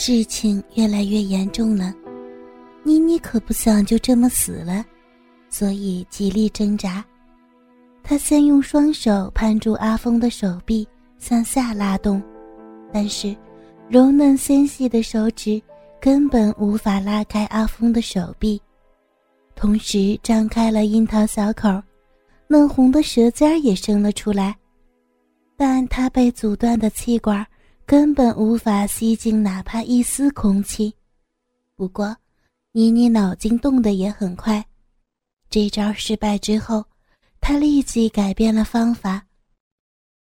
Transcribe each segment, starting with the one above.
事情越来越严重了，妮妮可不想就这么死了，所以极力挣扎。她先用双手攀住阿峰的手臂，向下拉动，但是柔嫩纤细的手指根本无法拉开阿峰的手臂，同时张开了樱桃小口，嫩红的舌尖也伸了出来，但她被阻断的气管。根本无法吸进哪怕一丝空气。不过，妮妮脑筋动得也很快。这招失败之后，她立即改变了方法。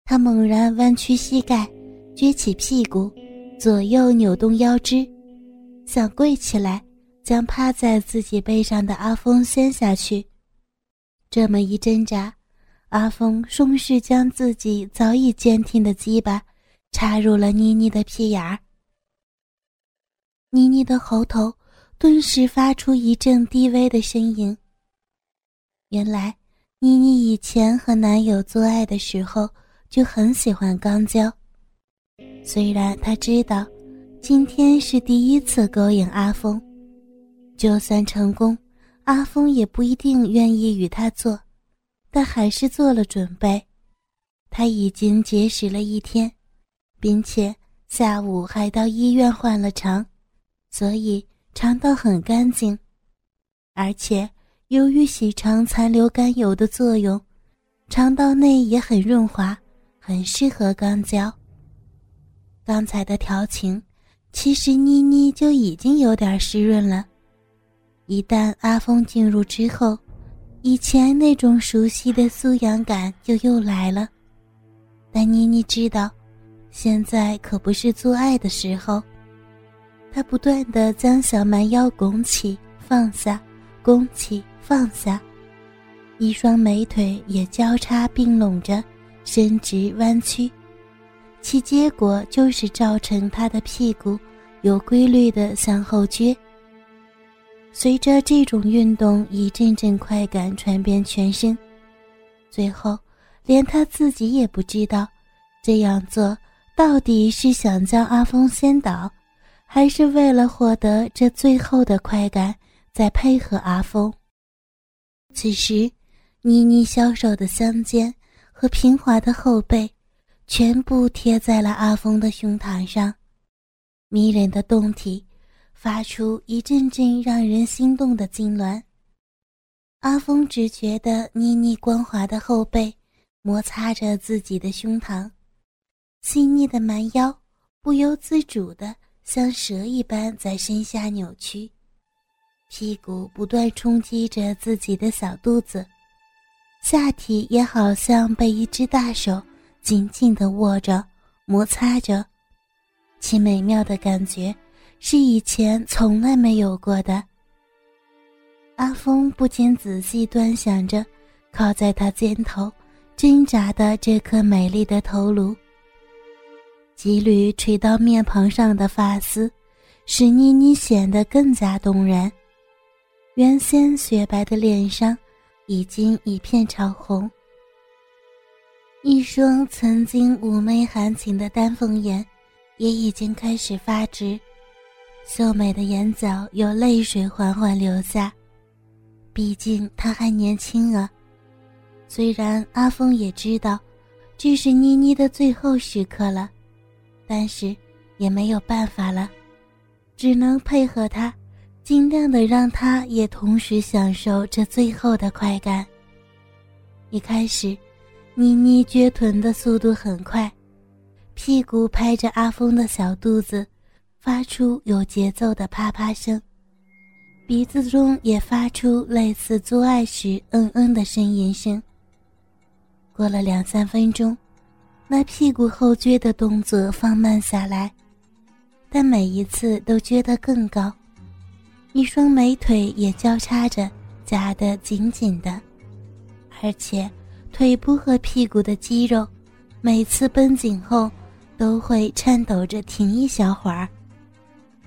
她猛然弯曲膝盖，撅起屁股，左右扭动腰肢，想跪起来将趴在自己背上的阿峰掀下去。这么一挣扎，阿峰顺势将自己早已坚挺的鸡巴。插入了妮妮的屁眼儿，妮妮的喉头顿时发出一阵低微的呻吟。原来，妮妮以前和男友做爱的时候就很喜欢肛交，虽然她知道今天是第一次勾引阿峰，就算成功，阿峰也不一定愿意与她做，但还是做了准备。她已经节食了一天。并且下午还到医院换了肠，所以肠道很干净，而且由于洗肠残留甘油的作用，肠道内也很润滑，很适合肛交。刚才的调情，其实妮妮就已经有点湿润了。一旦阿峰进入之后，以前那种熟悉的酥痒感就又来了。但妮妮知道。现在可不是做爱的时候，他不断的将小蛮腰拱起放下，拱起放下，一双美腿也交叉并拢着，伸直弯曲，其结果就是造成他的屁股有规律的向后撅。随着这种运动一阵阵快感传遍全身，最后连他自己也不知道这样做。到底是想将阿峰先倒，还是为了获得这最后的快感，再配合阿峰？此时，妮妮消瘦的香肩和平滑的后背，全部贴在了阿峰的胸膛上，迷人的胴体发出一阵阵让人心动的痉挛。阿峰只觉得妮妮光滑的后背摩擦着自己的胸膛。细腻的蛮腰不由自主的像蛇一般在身下扭曲，屁股不断冲击着自己的小肚子，下体也好像被一只大手紧紧的握着、摩擦着，其美妙的感觉是以前从来没有过的。阿峰不禁仔细端详着靠在他肩头挣扎的这颗美丽的头颅。几缕垂到面庞上的发丝，使妮妮显得更加动人。原先雪白的脸上，已经一片潮红。一双曾经妩媚含情的丹凤眼，也已经开始发直，秀美的眼角有泪水缓缓流下。毕竟她还年轻啊。虽然阿峰也知道，这是妮妮的最后时刻了。但是也没有办法了，只能配合他，尽量的让他也同时享受这最后的快感。一开始，妮妮撅臀的速度很快，屁股拍着阿峰的小肚子，发出有节奏的啪啪声，鼻子中也发出类似做爱时嗯嗯的呻吟声。过了两三分钟。那屁股后撅的动作放慢下来，但每一次都撅得更高，一双美腿也交叉着夹得紧紧的，而且腿部和屁股的肌肉每次绷紧后都会颤抖着停一小会儿，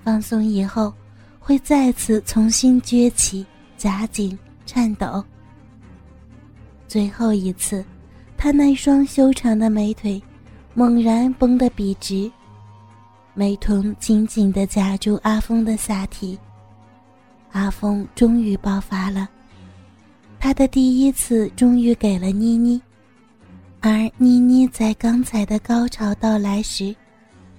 放松以后会再次重新撅起夹紧颤抖，最后一次。他那双修长的美腿，猛然绷得笔直，美瞳紧紧地夹住阿峰的下体。阿峰终于爆发了，他的第一次终于给了妮妮，而妮妮在刚才的高潮到来时，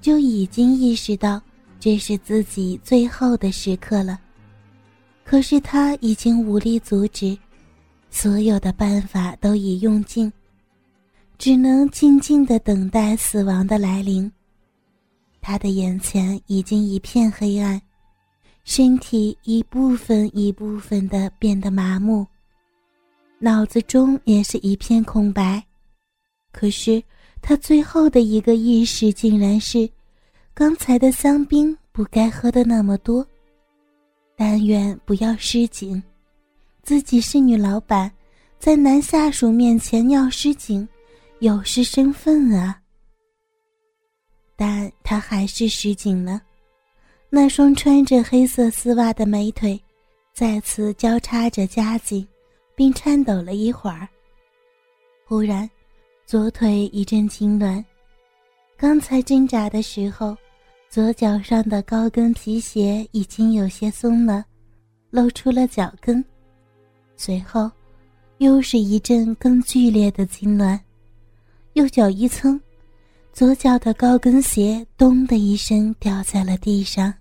就已经意识到这是自己最后的时刻了。可是他已经无力阻止，所有的办法都已用尽，只能静静的等待死亡的来临。他的眼前已经一片黑暗。身体一部分一部分的变得麻木，脑子中也是一片空白。可是他最后的一个意识竟然是，刚才的香槟不该喝的那么多。但愿不要失警，自己是女老板，在男下属面前要失警，有失身份啊。但他还是失紧了。那双穿着黑色丝袜的美腿，再次交叉着夹紧，并颤抖了一会儿。忽然，左腿一阵痉挛，刚才挣扎的时候，左脚上的高跟皮鞋已经有些松了，露出了脚跟。随后，又是一阵更剧烈的痉挛，右脚一蹭，左脚的高跟鞋“咚”的一声掉在了地上。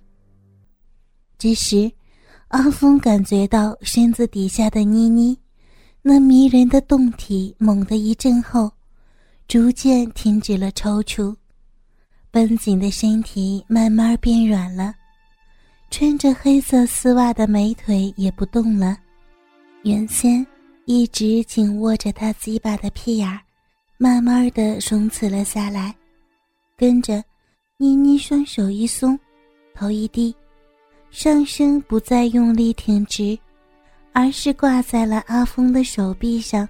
这时，阿峰感觉到身子底下的妮妮，那迷人的胴体猛地一震后，逐渐停止了抽搐，绷紧的身体慢慢变软了，穿着黑色丝袜的美腿也不动了，原先一直紧握着他鸡巴的屁眼儿，慢慢的松弛了下来，跟着，妮妮双手一松，头一低。上身不再用力挺直，而是挂在了阿峰的手臂上。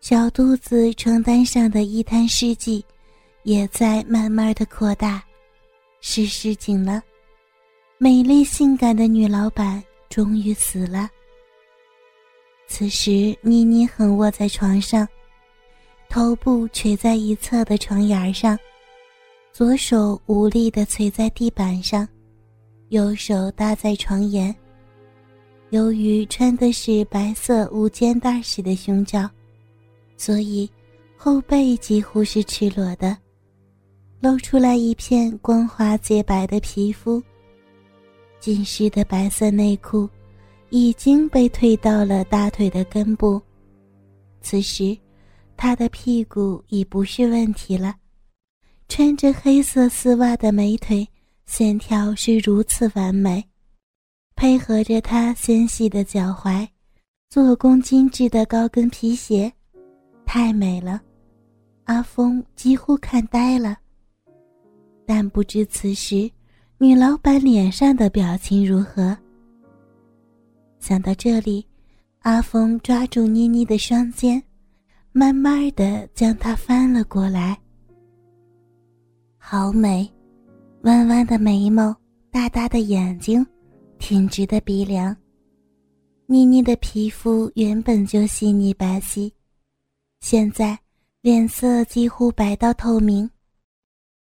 小肚子床单上的一滩湿迹，也在慢慢的扩大，是失紧了。美丽性感的女老板终于死了。此时，妮妮横卧在床上，头部垂在一侧的床沿上，左手无力的垂在地板上。右手搭在床沿。由于穿的是白色无肩带式的胸罩，所以后背几乎是赤裸的，露出来一片光滑洁白的皮肤。浸湿的白色内裤已经被退到了大腿的根部。此时，她的屁股已不是问题了，穿着黑色丝袜的美腿。线条是如此完美，配合着她纤细的脚踝，做工精致的高跟皮鞋，太美了。阿峰几乎看呆了。但不知此时女老板脸上的表情如何。想到这里，阿峰抓住妮妮的双肩，慢慢的将它翻了过来。好美。弯弯的眉毛，大大的眼睛，挺直的鼻梁，妮妮的皮肤原本就细腻白皙，现在脸色几乎白到透明。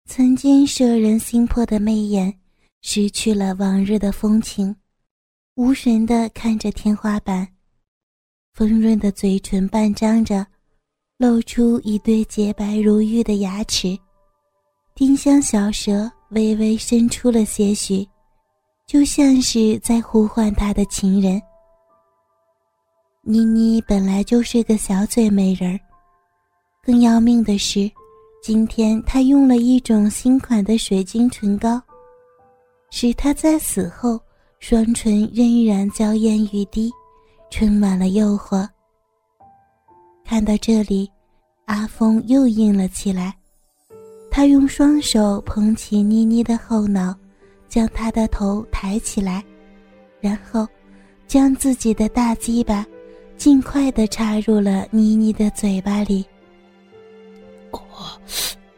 曾经摄人心魄的媚眼，失去了往日的风情，无神的看着天花板，丰润的嘴唇半张着，露出一对洁白如玉的牙齿，丁香小舌。微微伸出了些许，就像是在呼唤他的情人。妮妮本来就是个小嘴美人儿，更要命的是，今天她用了一种新款的水晶唇膏，使她在死后双唇仍然娇艳欲滴，充满了诱惑。看到这里，阿峰又硬了起来。他用双手捧起妮妮的后脑，将她的头抬起来，然后将自己的大鸡巴尽快的插入了妮妮的嘴巴里。哦，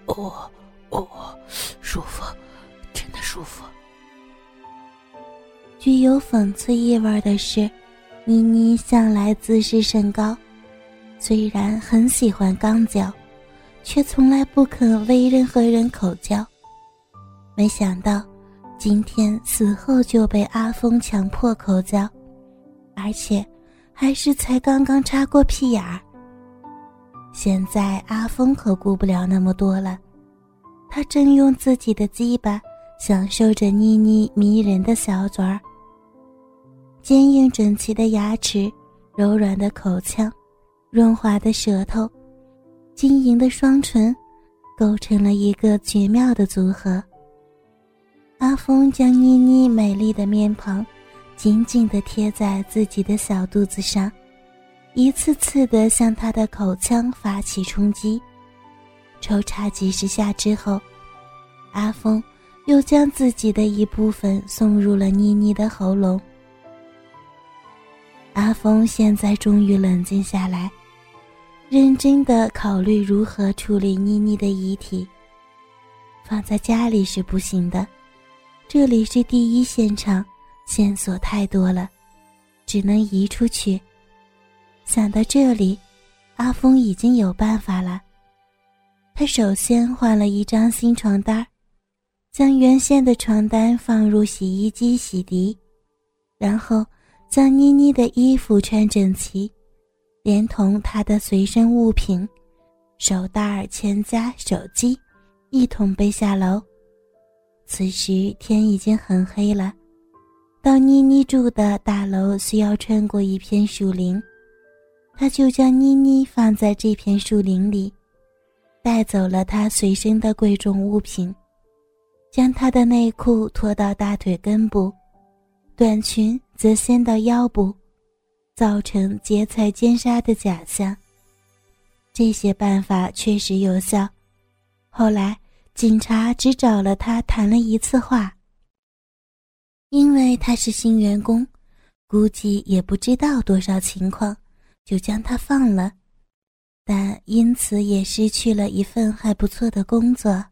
哦，哦，舒服，真的舒服。具有讽刺意味的是，妮妮向来自视甚高，虽然很喜欢刚交。却从来不肯为任何人口交，没想到今天死后就被阿峰强迫口交，而且还是才刚刚插过屁眼儿。现在阿峰可顾不了那么多了，他正用自己的鸡巴享受着妮妮迷人的小嘴儿。坚硬整齐的牙齿，柔软的口腔，润滑的舌头，晶莹的双唇，构成了一个绝妙的组合。阿峰将妮妮美丽的面庞紧紧地贴在自己的小肚子上，一次次地向她的口腔发起冲击。抽插几十下之后，阿峰又将自己的一部分送入了妮妮的喉咙。阿峰现在终于冷静下来，认真的考虑如何处理妮妮的遗体。放在家里是不行的，这里是第一现场，线索太多了，只能移出去。想到这里，阿峰已经有办法了。他首先换了一张新床单，将原先的床单放入洗衣机洗涤，然后。将妮妮的衣服穿整齐，连同他的随身物品——手袋、钱夹、手机，一同背下楼。此时天已经很黑了，到妮妮住的大楼需要穿过一片树林，他就将妮妮放在这片树林里，带走了她随身的贵重物品，将她的内裤拖到大腿根部。短裙则掀到腰部，造成劫财奸杀的假象。这些办法确实有效。后来警察只找了他谈了一次话，因为他是新员工，估计也不知道多少情况，就将他放了。但因此也失去了一份还不错的工作。